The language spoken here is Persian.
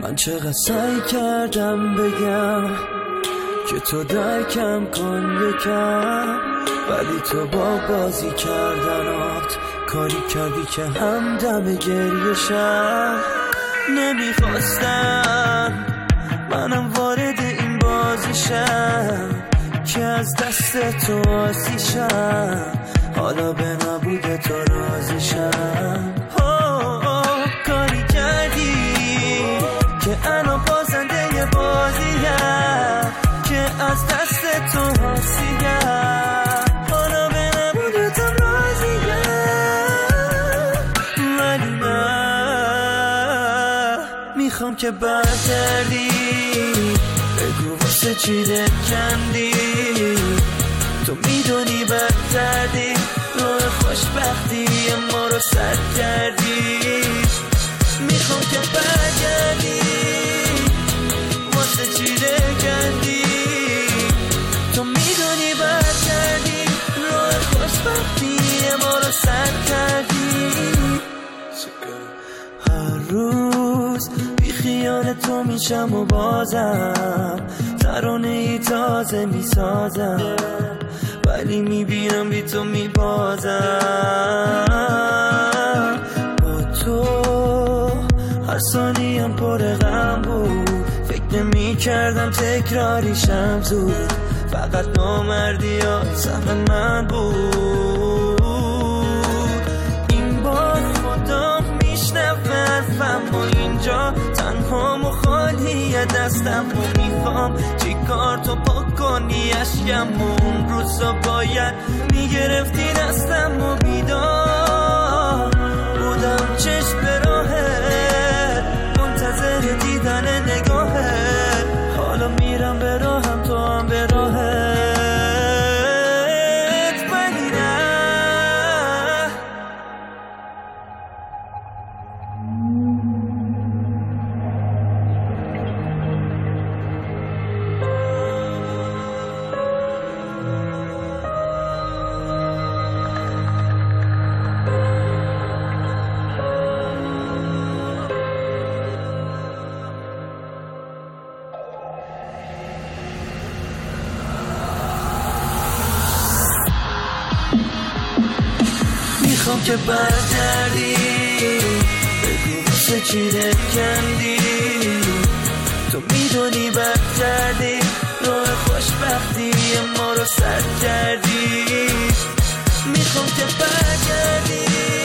من چقدر سعی کردم بگم که تو درکم کن یکم ولی تو با بازی کردنات کاری کردی که همدم گریشم نمی‌خواستم. منم وارد این بازیشم که از دست تو آسیشم حالا به نبود تو رازیشم کاری کردی که می‌خوام که برگردی بگو واسه چی کندی تو می‌دونی بدردی روح خوشبختی ما رو سر کردی. می‌خوام که برگردی. تو میشم و بازم. ترانه ای تازه می‌سازم. ولی می‌بینم بی تو میبازم. با تو هر ثانیم پر غم بود. فکر نمی کردم تکراریشم زود فقط نامردی ها من بود. دستم و می‌خوام. چی کار تو پاک کنی اشکم؟ و اون روزا باید می‌گرفتی دستم و بیدار می‌خوام که برگردی. بگو واسه چی کندی تو می‌دونی برگردی. روح خوشبختی ما رو سر کردی. می‌خوام که برگردی.